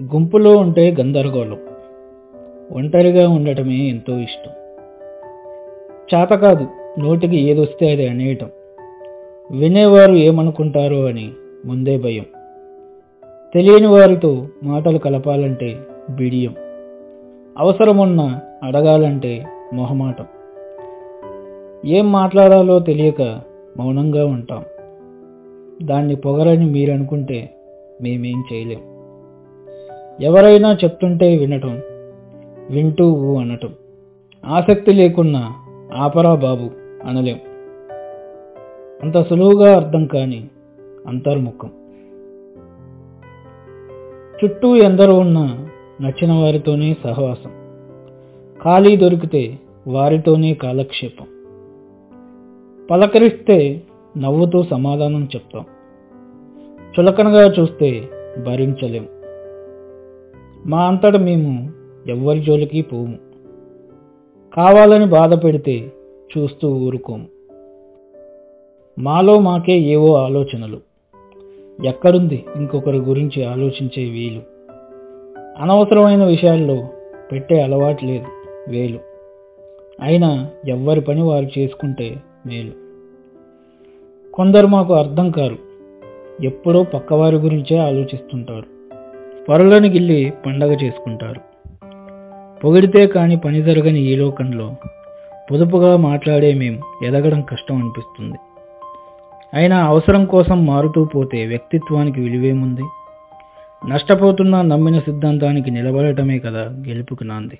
గుంపులో ఉంటే గందరగోళం. ఒంటరిగా ఉండటమే ఎంతో ఇష్టం. చేత కాదు నోటికి ఏదొస్తే అది అనేయటం. వినేవారు ఏమనుకుంటారో అని ముందే భయం. తెలియని వారితో మాటలు కలపాలంటే బిడియం. అవసరమున్న అడగాలంటే మొహమాటం. ఏం మాట్లాడాలో తెలియక మౌనంగా ఉంటాం. దాన్ని పొగరని మీరు అనుకుంటే మేమేం చేయలేం. ఎవరైనా చెప్తుంటే వినటం వింటూ అనటం. ఆసక్తి లేకున్నా ఆపరా బాబు అనలేం. అంత సులువుగా అర్థం కాని అంతర్ముఖం. చుట్టూ ఎందరో ఉన్నా నచ్చిన వారితోనే సహవాసం. ఖాళీ దొరికితే వారితోనే కాలక్షేపం. పలకరిస్తే నవ్వుతూ సమాధానం చెప్తాం. చులకనగా చూస్తే భరించలేం. మా అంతట మేము ఎవ్వరి జోలికి పోము. కావాలని బాధ పెడితే చూస్తూ ఊరుకోము. మాలో మాకే ఏవో ఆలోచనలు. ఎక్కడుంది ఇంకొకరి గురించి ఆలోచించే వీలు. అనవసరమైన విషయాల్లో పెట్టే అలవాటు లేదు వేలు. అయినా ఎవ్వరి పని వారు చేసుకుంటే మేలు. కొందరు మాకు అర్థం కారు. ఎప్పుడో పక్కవారి గురించే ఆలోచిస్తుంటారు. పరులను గిల్లి పండగ చేసుకుంటారు. పొగిడితే కాని పని జరగని ఈ లోకంలో పొదుపుగా మాట్లాడే మేం ఎదగడం కష్టం అనిపిస్తుంది. అయినా అవసరం కోసం మారుతూ పోతే వ్యక్తిత్వానికి విలువేముంది? నష్టపోతున్నా నమ్మిన సిద్ధాంతానికి నిలబడటమే కదా గెలుపుకు నాంది.